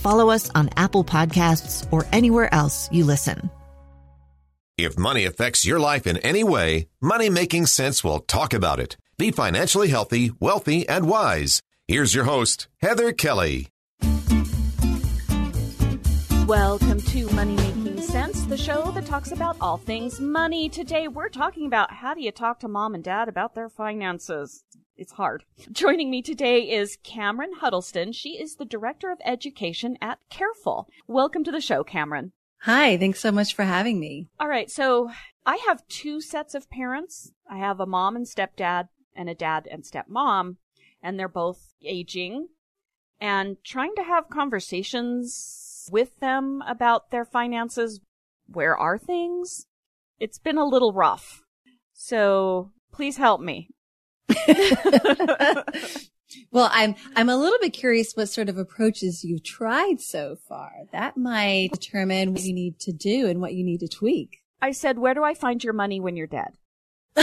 follow us on Apple Podcasts, or anywhere else you listen. If money affects your life in any way, Money Making Sense will talk about it. Be financially healthy, wealthy, and wise. Here's your host, Heather Kelly. Welcome to Money Making Sense, the show that talks about all things money. Today we're talking about how do you talk to mom and dad about their finances. It's hard. Joining me today is Cameron Huddleston. She is the Director of Education at Carefull. Welcome to the show, Cameron. Hi, thanks so much for having me. All right, so I have two sets of parents. I have a mom and stepdad and a dad and stepmom, and they're both aging and trying to have conversations with them about their finances. Where are things? It's been a little rough. So please help me. well, I'm I'm a little bit curious what sort of approaches you've tried so far. That might determine what you need to do and what you need to tweak. I said, "Where do I find your money when you're dead?"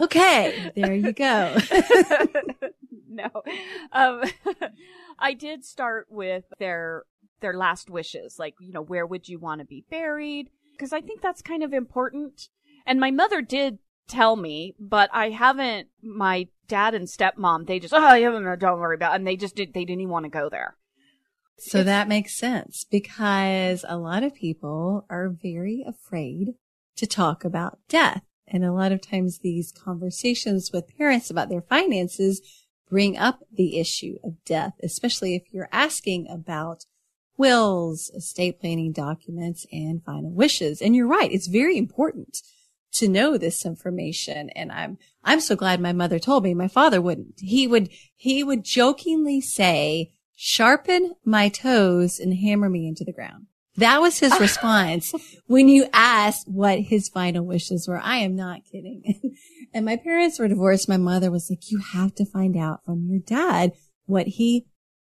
okay, there you go. no. Um, I did start with their their last wishes, like you know, where would you want to be buried? Because I think that's kind of important. And my mother did tell me, but I haven't. My dad and stepmom, they just oh, yeah, don't worry about, it. and they just did. They didn't even want to go there. So it's, that makes sense because a lot of people are very afraid to talk about death. And a lot of times these conversations with parents about their finances bring up the issue of death, especially if you're asking about wills, estate planning documents, and final wishes. And you're right. It's very important to know this information. And I'm, I'm so glad my mother told me. My father wouldn't. He would, he would jokingly say, sharpen my toes and hammer me into the ground. That was his response when you asked what his final wishes were. I am not kidding. and my parents were divorced. My mother was like, you have to find out from your dad what he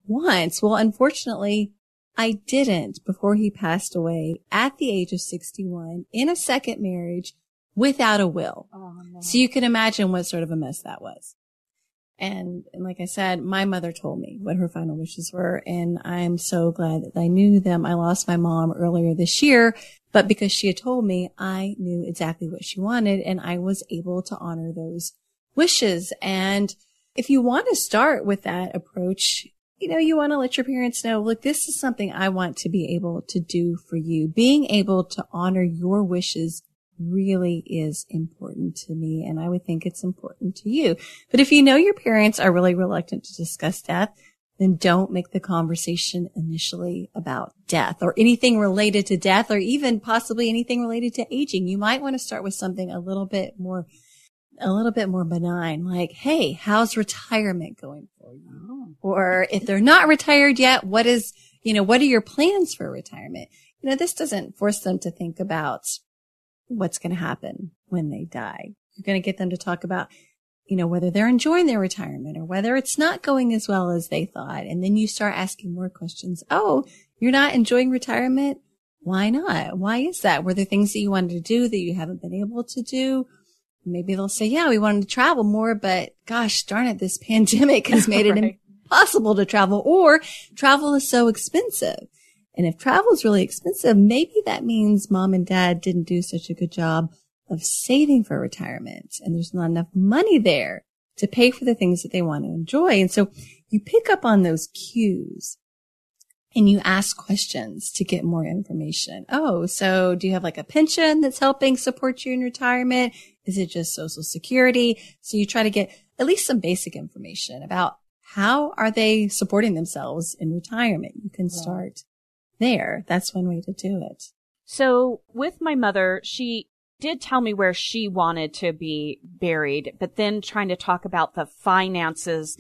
wants. Well, unfortunately, I didn't before he passed away at the age of 61 in a second marriage without a will. Oh, no. So you can imagine what sort of a mess that was. And, and like I said, my mother told me what her final wishes were. And I'm so glad that I knew them. I lost my mom earlier this year, but because she had told me, I knew exactly what she wanted and I was able to honor those wishes. And if you want to start with that approach, you know, you want to let your parents know, look, this is something I want to be able to do for you. Being able to honor your wishes really is important to me. And I would think it's important to you. But if you know your parents are really reluctant to discuss death, then don't make the conversation initially about death or anything related to death or even possibly anything related to aging. You might want to start with something a little bit more, a little bit more benign, like, Hey, how's retirement going for you? Oh. Or if they're not retired yet, what is, you know, what are your plans for retirement? You know, this doesn't force them to think about what's going to happen when they die. You're going to get them to talk about, you know, whether they're enjoying their retirement or whether it's not going as well as they thought. And then you start asking more questions. Oh, you're not enjoying retirement? Why not? Why is that? Were there things that you wanted to do that you haven't been able to do? Maybe they'll say, yeah, we wanted to travel more, but gosh darn it, this pandemic has made it right. impossible to travel or travel is so expensive. And if travel is really expensive, maybe that means mom and dad didn't do such a good job of saving for retirement and there's not enough money there to pay for the things that they want to enjoy. And so you pick up on those cues and you ask questions to get more information. Oh, so do you have like a pension that's helping support you in retirement? Is it just social security? So you try to get at least some basic information about how are they supporting themselves in retirement? You can start there. That's one way to do it. So with my mother, she did tell me where she wanted to be buried, but then trying to talk about the finances,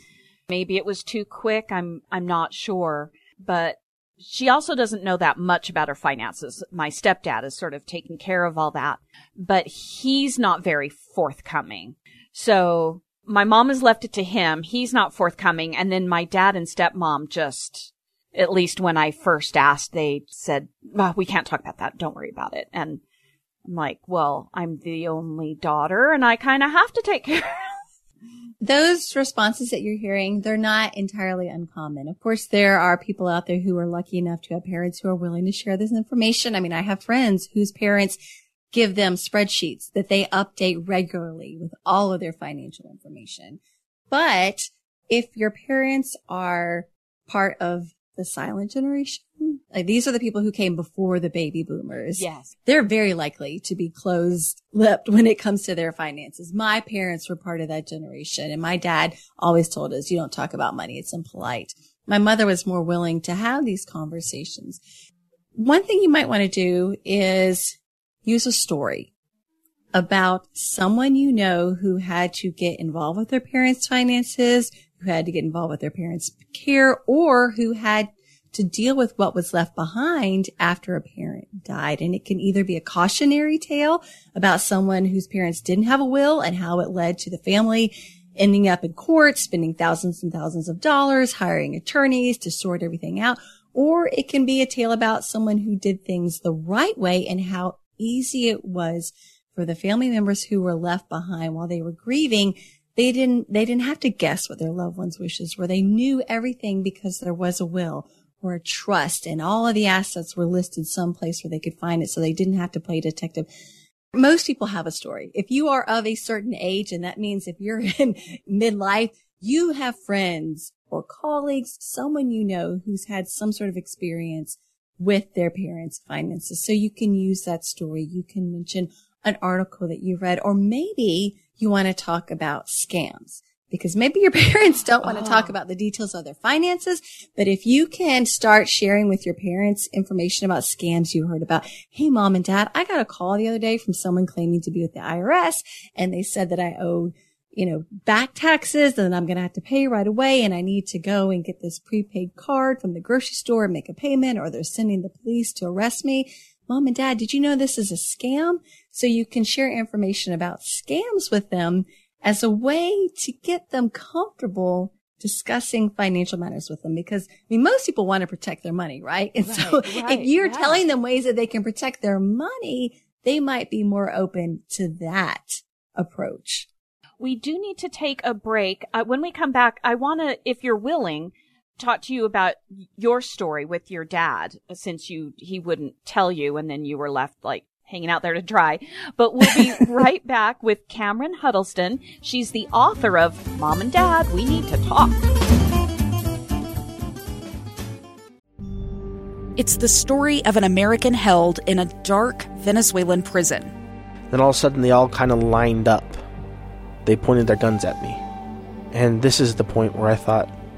maybe it was too quick. I'm, I'm not sure, but she also doesn't know that much about her finances. My stepdad is sort of taking care of all that, but he's not very forthcoming. So my mom has left it to him. He's not forthcoming. And then my dad and stepmom just, at least when I first asked, they said, we can't talk about that. Don't worry about it. And I'm like, well, I'm the only daughter and I kind of have to take care of those responses that you're hearing, they're not entirely uncommon. Of course, there are people out there who are lucky enough to have parents who are willing to share this information. I mean, I have friends whose parents give them spreadsheets that they update regularly with all of their financial information. But if your parents are part of the silent generation, like these are the people who came before the baby boomers. Yes. They're very likely to be closed lipped when it comes to their finances. My parents were part of that generation and my dad always told us, you don't talk about money. It's impolite. My mother was more willing to have these conversations. One thing you might want to do is use a story about someone you know who had to get involved with their parents' finances, who had to get involved with their parents' care, or who had to deal with what was left behind after a parent died. And it can either be a cautionary tale about someone whose parents didn't have a will and how it led to the family ending up in court, spending thousands and thousands of dollars, hiring attorneys to sort everything out. Or it can be a tale about someone who did things the right way and how easy it was for the family members who were left behind while they were grieving they didn't they didn't have to guess what their loved ones wishes were they knew everything because there was a will or a trust and all of the assets were listed someplace where they could find it so they didn't have to play detective. Most people have a story. If you are of a certain age, and that means if you're in midlife, you have friends or colleagues, someone you know who's had some sort of experience with their parents' finances. So you can use that story. You can mention an article that you read, or maybe you want to talk about scams because maybe your parents don't want to talk oh. about the details of their finances. But if you can start sharing with your parents information about scams you heard about, hey, mom and dad, I got a call the other day from someone claiming to be with the IRS and they said that I owed you know, back taxes and I'm going to have to pay right away. And I need to go and get this prepaid card from the grocery store and make a payment or they're sending the police to arrest me. Mom and dad, did you know this is a scam? So you can share information about scams with them as a way to get them comfortable discussing financial matters with them because I mean most people want to protect their money, right? And Right, so right, if you're yeah. telling them ways that they can protect their money, they might be more open to that approach. we do need to take a break. Uh, when we come back, I want to, if you're willing, talk to you about your story with your dad, uh, since you he wouldn't tell you, and then you were left like hanging out there to dry. But we'll be right back with Cameron Huddleston. She's the author of Mom and Dad, We Need to Talk. It's the story of an American held in a dark Venezuelan prison. Then all of a sudden, they all kind of lined up. They pointed their guns at me. And this is the point where I thought,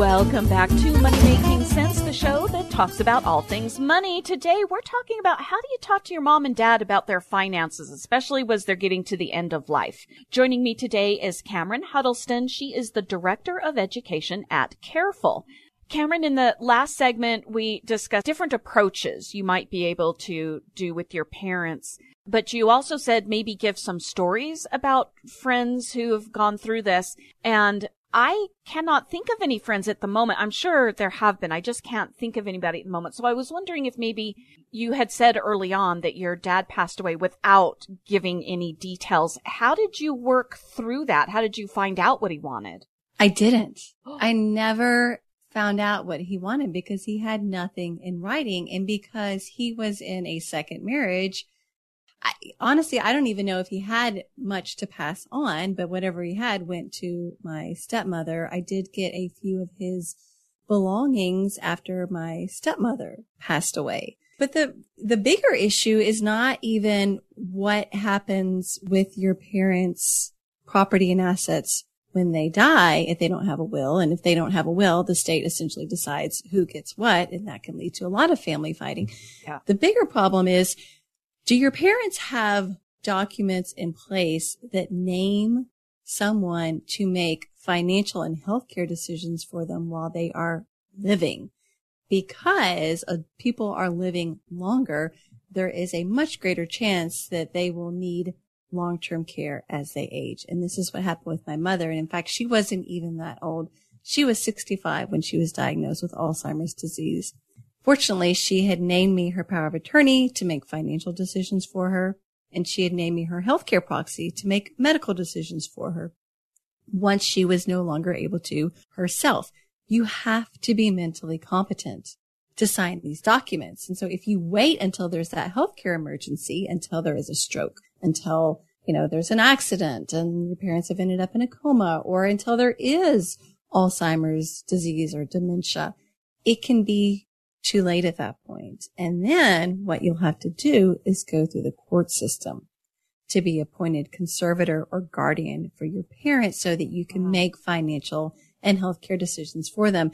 Welcome back to Money Making Sense, the show that talks about all things money. Today we're talking about how do you talk to your mom and dad about their finances, especially as they're getting to the end of life. Joining me today is Cameron Huddleston. She is the Director of Education at Carefull. Cameron, in the last segment, we discussed different approaches you might be able to do with your parents. But you also said maybe give some stories about friends who have gone through this. And I cannot think of any friends at the moment. I'm sure there have been. I just can't think of anybody at the moment. So I was wondering if maybe you had said early on that your dad passed away without giving any details. How did you work through that? How did you find out what he wanted? I didn't. I never found out what he wanted because he had nothing in writing and because he was in a second marriage. I, honestly, I don't even know if he had much to pass on, but whatever he had went to my stepmother. I did get a few of his belongings after my stepmother passed away. But the, the bigger issue is not even what happens with your parents' property and assets when they die if they don't have a will. And if they don't have a will, the state essentially decides who gets what. And that can lead to a lot of family fighting. Yeah. The bigger problem is, do your parents have documents in place that name someone to make financial and healthcare decisions for them while they are living? Because uh, people are living longer, there is a much greater chance that they will need long-term care as they age. And this is what happened with my mother. And in fact, she wasn't even that old. She was 65 when she was diagnosed with Alzheimer's disease. Fortunately, she had named me her power of attorney to make financial decisions for her, and she had named me her healthcare proxy to make medical decisions for her once she was no longer able to herself. You have to be mentally competent to sign these documents. And so if you wait until there's that healthcare emergency, until there is a stroke, until, you know, there's an accident and your parents have ended up in a coma or until there is Alzheimer's disease or dementia, it can be too late at that point. And then what you'll have to do is go through the court system to be appointed conservator or guardian for your parents so that you can make financial and healthcare decisions for them.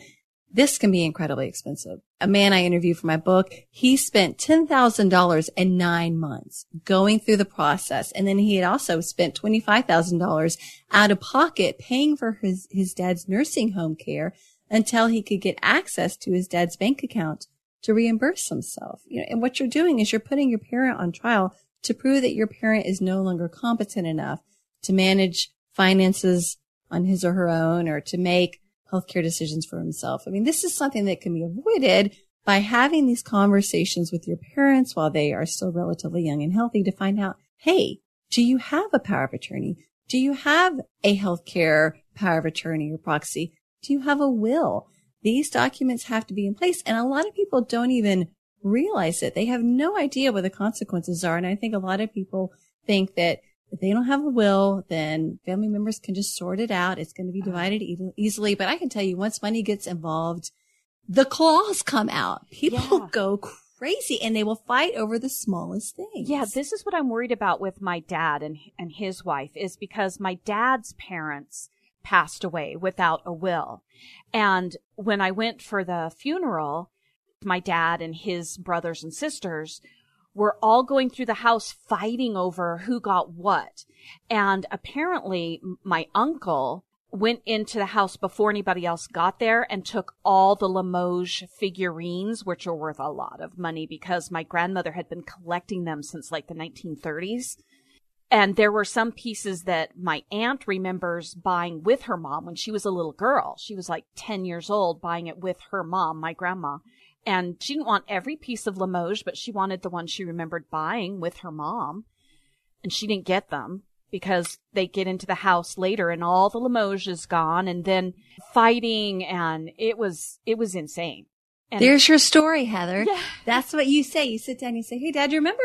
This can be incredibly expensive. A man I interviewed for my book, he spent $10,000 in nine months going through the process. And then he had also spent $25,000 out of pocket paying for his, his dad's nursing home care until he could get access to his dad's bank account to reimburse himself. You know, and what you're doing is you're putting your parent on trial to prove that your parent is no longer competent enough to manage finances on his or her own or to make healthcare decisions for himself. I mean, this is something that can be avoided by having these conversations with your parents while they are still relatively young and healthy to find out, hey, do you have a power of attorney? Do you have a healthcare power of attorney or proxy? Do you have a will? These documents have to be in place. And a lot of people don't even realize it. They have no idea what the consequences are. And I think a lot of people think that if they don't have a will, then family members can just sort it out. It's going to be uh-huh. divided e- easily. But I can tell you once money gets involved, the claws come out. People Yeah. go crazy and they will fight over the smallest things. Yeah, this is what I'm worried about with my dad and and his wife is because my dad's parents passed away without a will. And when I went for the funeral, my dad and his brothers and sisters were all going through the house fighting over who got what. And apparently my uncle went into the house before anybody else got there and took all the Limoges figurines, which are worth a lot of money because my grandmother had been collecting them since like the 1930s. And there were some pieces that my aunt remembers buying with her mom when she was a little girl. She was like 10 years old buying it with her mom, my grandma. And she didn't want every piece of Limoges, but she wanted the one she remembered buying with her mom. And she didn't get them because they get into the house later and all the Limoges is gone and then fighting and it was, it was insane. And There's your story, Heather. Yeah. That's what you say. You sit down and you say, Hey, dad, you remember,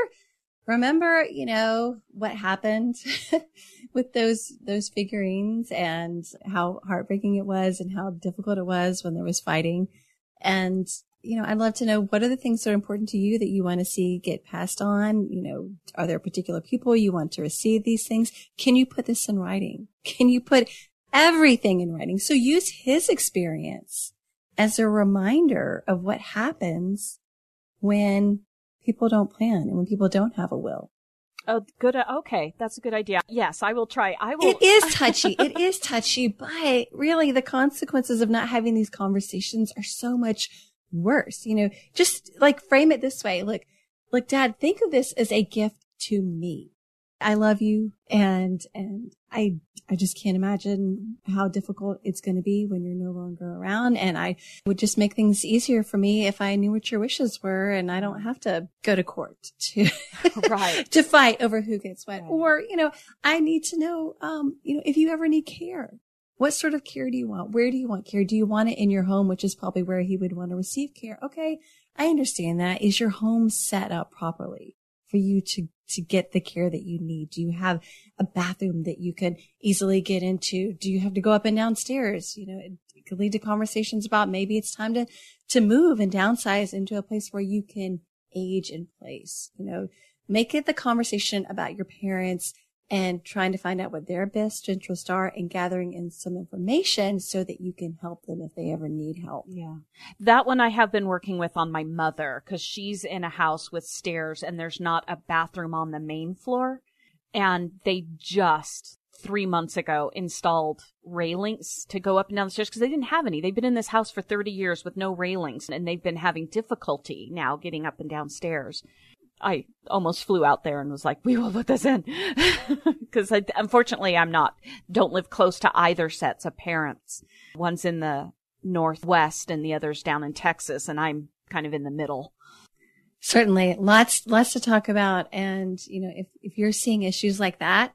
remember, you know, what happened with those, those figurines and how heartbreaking it was and how difficult it was when there was fighting. And, you know, I'd love to know what are the things that are important to you that you want to see get passed on? You know, are there particular people you want to receive these things? Can you put this in writing? Can you put everything in writing? So use his experience as a reminder of what happens when people don't plan and when people don't have a will. Oh, good. Uh, okay. That's a good idea. Yes, I will try. I will. It is touchy. it is touchy, but really the consequences of not having these conversations are so much worse. You know, just like frame it this way. Look, look, dad, think of this as a gift to me. I love you and, and I, I just can't imagine how difficult it's going to be when you're no longer around. And I would just make things easier for me if I knew what your wishes were and I don't have to go to court to, right. to fight over who gets what. Right. Or, you know, I need to know, um, you know, if you ever need care, what sort of care do you want? Where do you want care? Do you want it in your home, which is probably where he would want to receive care? Okay. I understand that. Is your home set up properly for you to, to get the care that you need? Do you have a bathroom that you can easily get into? Do you have to go up and downstairs? You know, it, could lead to conversations about maybe it's time to, to move and downsize into a place where you can age in place. You know, make it the conversation about your parents and trying to find out what their best interests are and gathering in some information so that you can help them if they ever need help. Yeah. That one I have been working with on my mother because she's in a house with stairs and there's not a bathroom on the main floor. And they just three months ago installed railings to go up and down the stairs because they didn't have any. They've been in this house for 30 years with no railings and they've been having difficulty now getting up and down stairs. I almost flew out there and was like, we will put this in. Cause I, unfortunately I'm not, don't live close to either sets of parents. One's in the Northwest and the other's down in Texas and I'm kind of in the middle. Certainly lots, lots to talk about. And, you know, if, if you're seeing issues like that,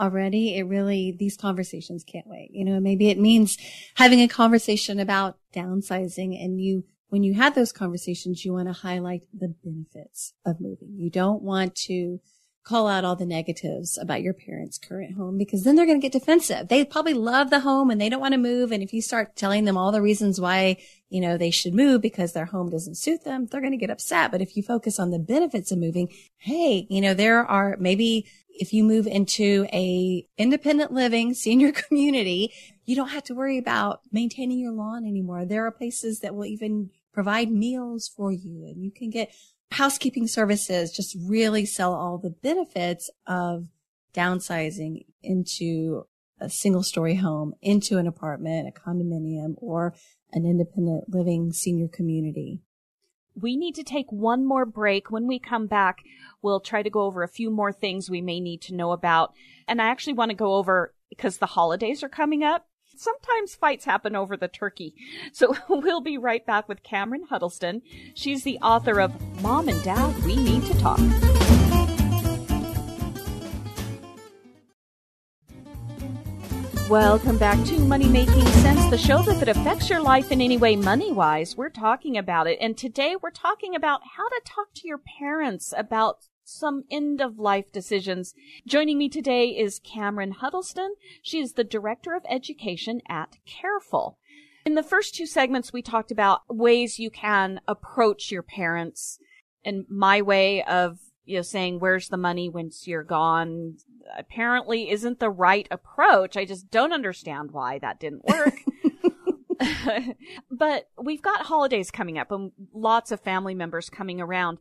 already, it really, these conversations can't wait. You know, maybe it means having a conversation about downsizing and you when you have those conversations, you want to highlight the benefits of moving. You don't want to call out all the negatives about your parents' current home because then they're going to get defensive. They probably love the home and they don't want to move. And if you start telling them all the reasons why, you know, they should move because their home doesn't suit them, they're going to get upset. But if you focus on the benefits of moving, hey, you know, there are maybe if you move into a independent living senior community, you don't have to worry about maintaining your lawn anymore. There are places that will even provide meals for you and you can get housekeeping services, just really sell all the benefits of downsizing into a single story home, into an apartment, a condominium, or an independent living senior community. We need to take one more break. When we come back, we'll try to go over a few more things we may need to know about. And I actually want to go over because the holidays are coming up sometimes fights happen over the turkey. So we'll be right back with Cameron Huddleston. She's the author of Mom and Dad, We Need to Talk. Welcome back to Money Making Sense, the show that, that affects your life in any way money wise. We're talking about it. And today we're talking about how to talk to your parents about some end of life decisions. Joining me today is Cameron Huddleston. She is the Director of Education at Carefull. In the first two segments, we talked about ways you can approach your parents. And my way of, you know, saying, where's the money once you're gone apparently isn't the right approach. I just don't understand why that didn't work. but we've got holidays coming up and lots of family members coming around.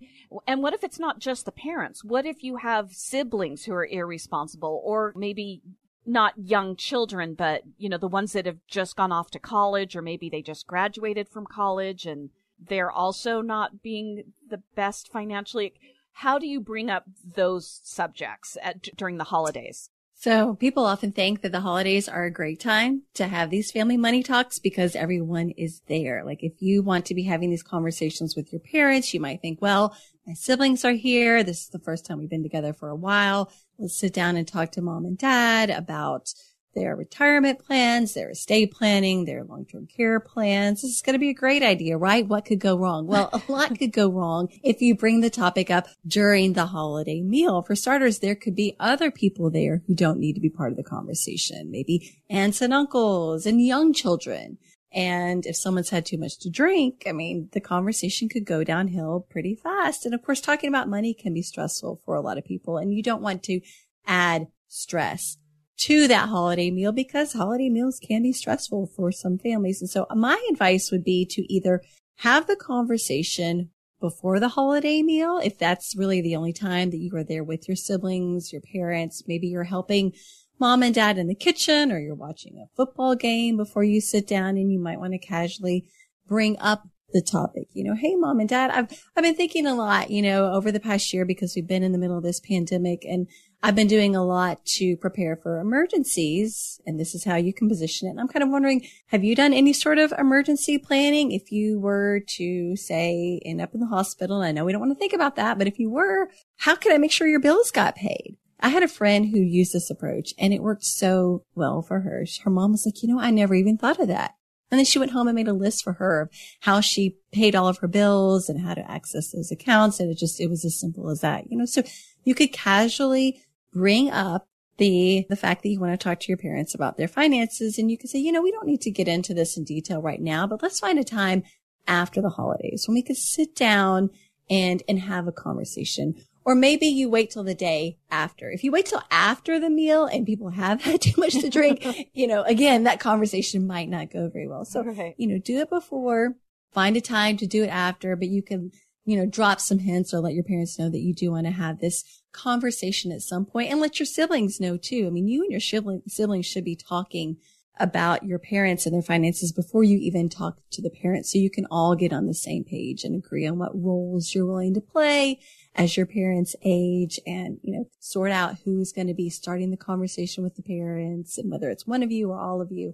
And what if it's not just the parents? What if you have siblings who are irresponsible or maybe not young children, but you know, the ones that have just gone off to college or maybe they just graduated from college and they're also not being the best financially. How do you bring up those subjects at, during the holidays? So people often think that the holidays are a great time to have these family money talks because everyone is there. Like if you want to be having these conversations with your parents, you might think, well, my siblings are here. This is the first time we've been together for a while. Let's sit down and talk to mom and dad about their retirement plans, their estate planning, their long-term care plans. This is going to be a great idea, right? What could go wrong? Well, a lot could go wrong if you bring the topic up during the holiday meal. For starters, there could be other people there who don't need to be part of the conversation. Maybe aunts and uncles and young children. And if someone's had too much to drink, I mean, the conversation could go downhill pretty fast. And of course, talking about money can be stressful for a lot of people and you don't want to add stress to that holiday meal because holiday meals can be stressful for some families. And so my advice would be to either have the conversation before the holiday meal, if that's really the only time that you are there with your siblings, your parents, maybe you're helping mom and dad in the kitchen or you're watching a football game before you sit down and you might want to casually bring up the topic. You know, hey, mom and dad, I've, I've been thinking a lot, you know, over the past year because we've been in the middle of this pandemic and I've been doing a lot to prepare for emergencies, and this is how you can position it. And I'm kind of wondering, have you done any sort of emergency planning? If you were to say end up in the hospital, and I know we don't want to think about that, but if you were, how can I make sure your bills got paid? I had a friend who used this approach and it worked so well for her. Her mom was like, you know, I never even thought of that. And then she went home and made a list for her of how she paid all of her bills and how to access those accounts. And it just, it was as simple as that, you know, so you could casually bring up the, the fact that you want to talk to your parents about their finances. And you can say, you know, we don't need to get into this in detail right now, but let's find a time after the holidays when we could sit down and, and have a conversation. Or maybe you wait till the day after. If you wait till after the meal and people have had too much to drink, you know, again, that conversation might not go very well. So, okay. you know, do it before, find a time to do it after, but you can, you know, drop some hints or let your parents know that you do want to have this conversation at some point and let your siblings know too. I mean, you and your siblings should be talking about your parents and their finances before you even talk to the parents so you can all get on the same page and agree on what roles you're willing to play as your parents age and, you know, sort out who's going to be starting the conversation with the parents and whether it's one of you or all of you.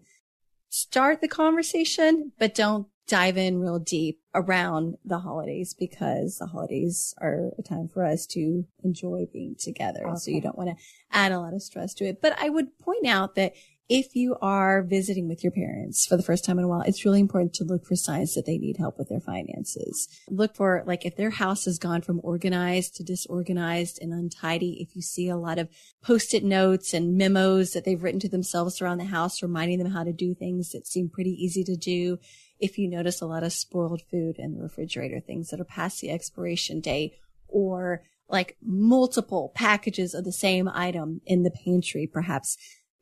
Start the conversation, but don't dive in real deep around the holidays because the holidays are a time for us to enjoy being together. Okay. So you don't want to add a lot of stress to it. But I would point out that if you are visiting with your parents for the first time in a while, it's really important to look for signs that they need help with their finances. Look for, like, if their house has gone from organized to disorganized and untidy, if you see a lot of post-it notes and memos that they've written to themselves around the house, reminding them how to do things that seem pretty easy to do. If you notice a lot of spoiled food in the refrigerator, things that are past the expiration date or like multiple packages of the same item in the pantry, perhaps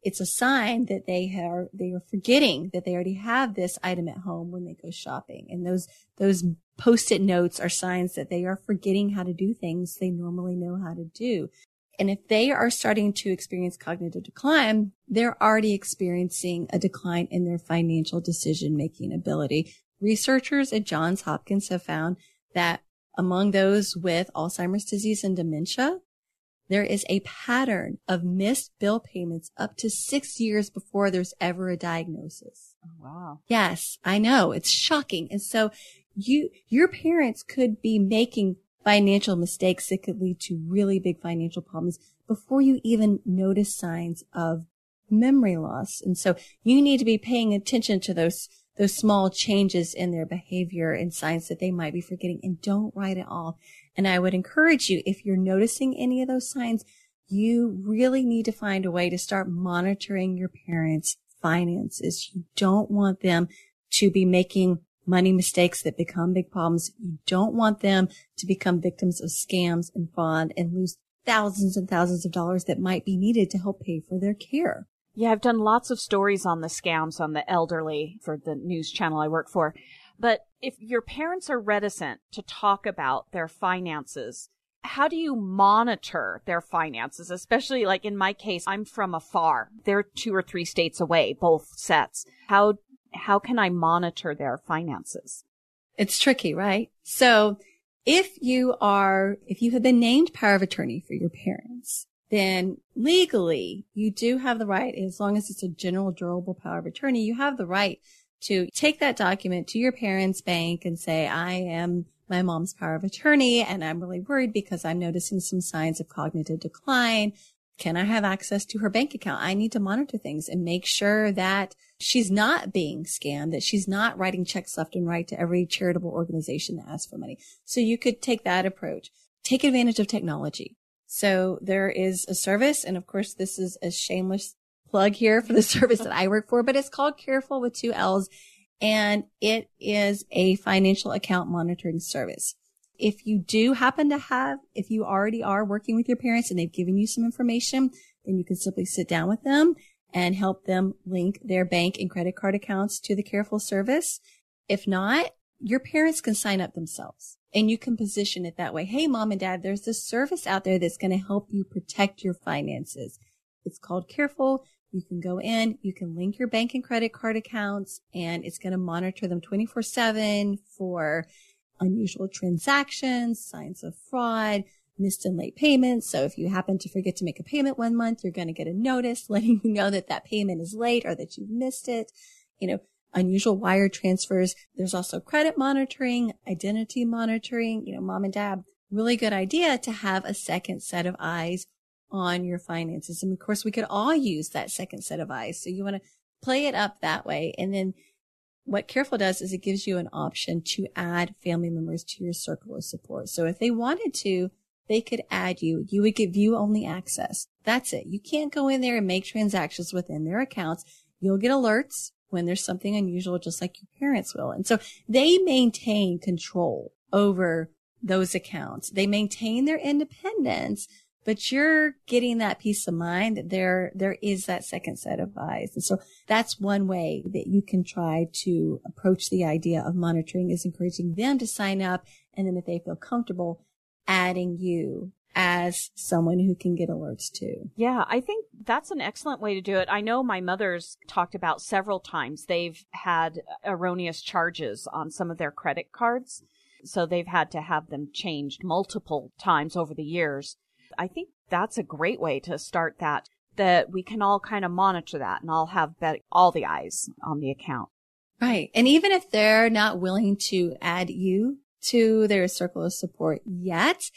it's a sign that they are they are forgetting that they already have this item at home when they go shopping. And those those post-it notes are signs that they are forgetting how to do things they normally know how to do. And if they are starting to experience cognitive decline they're already experiencing a decline in their financial decision making ability. Researchers at johns hopkins have found that among those with alzheimer's disease and dementia there is a pattern of missed bill payments up to six years before there's ever a diagnosis. Oh, wow. Yes, I know. It's shocking. And so you, your parents could be making financial mistakes that could lead to really big financial problems before you even notice signs of memory loss. And so you need to be paying attention to those those small changes in their behavior and signs that they might be forgetting and don't write it off. And I would encourage you, if you're noticing any of those signs, you really need to find a way to start monitoring your parents' finances. You don't want them to be making money mistakes that become big problems. You don't want them to become victims of scams and fraud and lose thousands and thousands of dollars that might be needed to help pay for their care. Yeah, I've done lots of stories on the scams on the elderly for the news channel I work for. But if your parents are reticent to talk about their finances, how do you monitor their finances? Especially like in my case, I'm from afar. They're two or three states away, both sets. How, how can I monitor their finances? It's tricky, right? So if you are, if you have been named power of attorney for your parents, then legally you do have the right, as long as it's a general durable power of attorney, you have the right to take that document to your parents' bank and say, I am my mom's power of attorney and I'm really worried because I'm noticing some signs of cognitive decline. Can I have access to her bank account? I need to monitor things and make sure that she's not being scammed, that she's not writing checks left and right to every charitable organization that asks for money. So you could take that approach. Take advantage of technology. So there is a service. And of course, this is a shameless plug here for the service that I work for, but it's called Carefull with two L's and it is a financial account monitoring service. If you do happen to have, if you already are working with your parents and they've given you some information, then you can simply sit down with them and help them link their bank and credit card accounts to the Carefull service. If not, your parents can sign up themselves and you can position it that way. Hey, mom and dad, there's this service out there that's going to help you protect your finances. It's called Carefull. You can go in, you can link your bank and credit card accounts, and it's going to monitor them 24 7 for unusual transactions, signs of fraud, missed and late payments. So if you happen to forget to make a payment one month, you're going to get a notice letting you know that that payment is late or that you've missed it. You know, unusual wire transfers. There's also credit monitoring, identity monitoring. You know, mom and dad, really good idea to have a second set of eyes on your finances. And of course, we could all use that second set of eyes. So you want to play it up that way. And then what Carefull does is it gives you an option to add family members to your circle of support. So if they wanted to, they could add you. You would get view only access. That's it. You can't go in there and make transactions within their accounts. You'll get alerts when there's something unusual, just like your parents will. And so they maintain control over those accounts. They maintain their independence, but you're getting that peace of mind that there, there is that second set of eyes. And so that's one way that you can try to approach the idea of monitoring is encouraging them to sign up. And then if they feel comfortable, adding you as someone who can get alerts too. Yeah, I think that's an excellent way to do it. I know my mother's talked about several times they've had erroneous charges on some of their credit cards. So they've had to have them changed multiple times over the years. I think that's a great way to start that, that we can all kind of monitor that and all have all the eyes on the account. Right. And even if they're not willing to add you to their circle of support yet,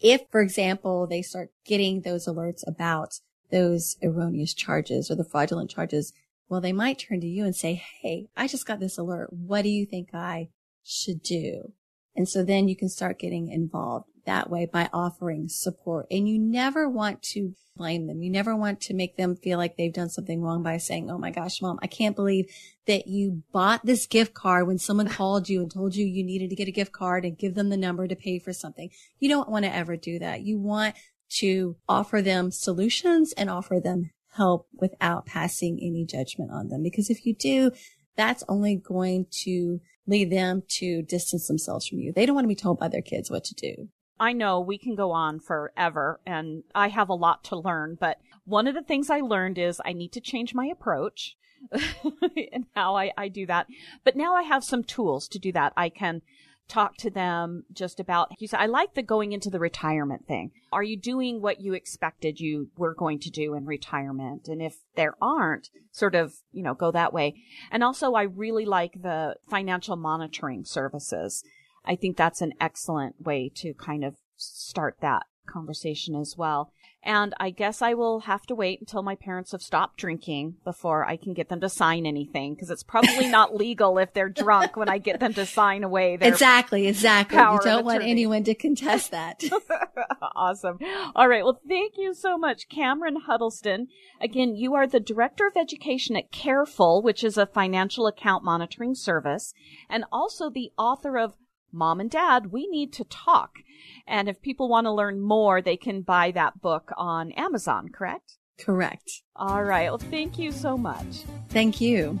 if, for example, they start getting those alerts about those erroneous charges or the fraudulent charges, well, they might turn to you and say, Hey, I just got this alert. What do you think I should do? And so then you can start getting involved that way by offering support. And you never want to blame them. You never want to make them feel like they've done something wrong by saying, Oh my gosh, mom, I can't believe that you bought this gift card when someone called you and told you you needed to get a gift card and give them the number to pay for something. You don't want to ever do that. You want to offer them solutions and offer them help without passing any judgment on them. Because if you do, that's only going to lead them to distance themselves from you. They don't want to be told by their kids what to do. I know we can go on forever and I have a lot to learn, but one of the things I learned is I need to change my approach and how I, I do that. But now I have some tools to do that. I can talk to them just about you said I like the going into the retirement thing. Are you doing what you expected you were going to do in retirement? And if there aren't, sort of, you know, go that way. And also I really like the financial monitoring services. I think that's an excellent way to kind of start that conversation as well. And I guess I will have to wait until my parents have stopped drinking before I can get them to sign anything because it's probably not legal if they're drunk when I get them to sign away their Exactly, exactly. You don't want anyone to contest that. awesome. All right. Well, thank you so much, Cameron Huddleston. Again, you are the Director of Education at Carefull, which is a financial account monitoring service, and also the author of Mom and Dad, We Need to Talk. And if people want to learn more, they can buy that book on Amazon, correct? Correct. All right. Well, thank you so much. Thank you.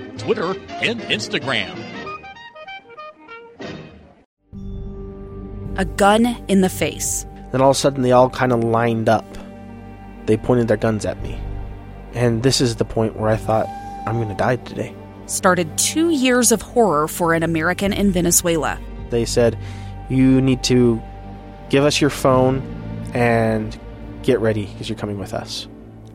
Twitter, and Instagram. A gun in the face. Then all of a sudden, they all kind of lined up. They pointed their guns at me. And this is the point where I thought, I'm going to die today. Started two years of horror for an American in Venezuela. They said, You need to give us your phone and get ready because you're coming with us.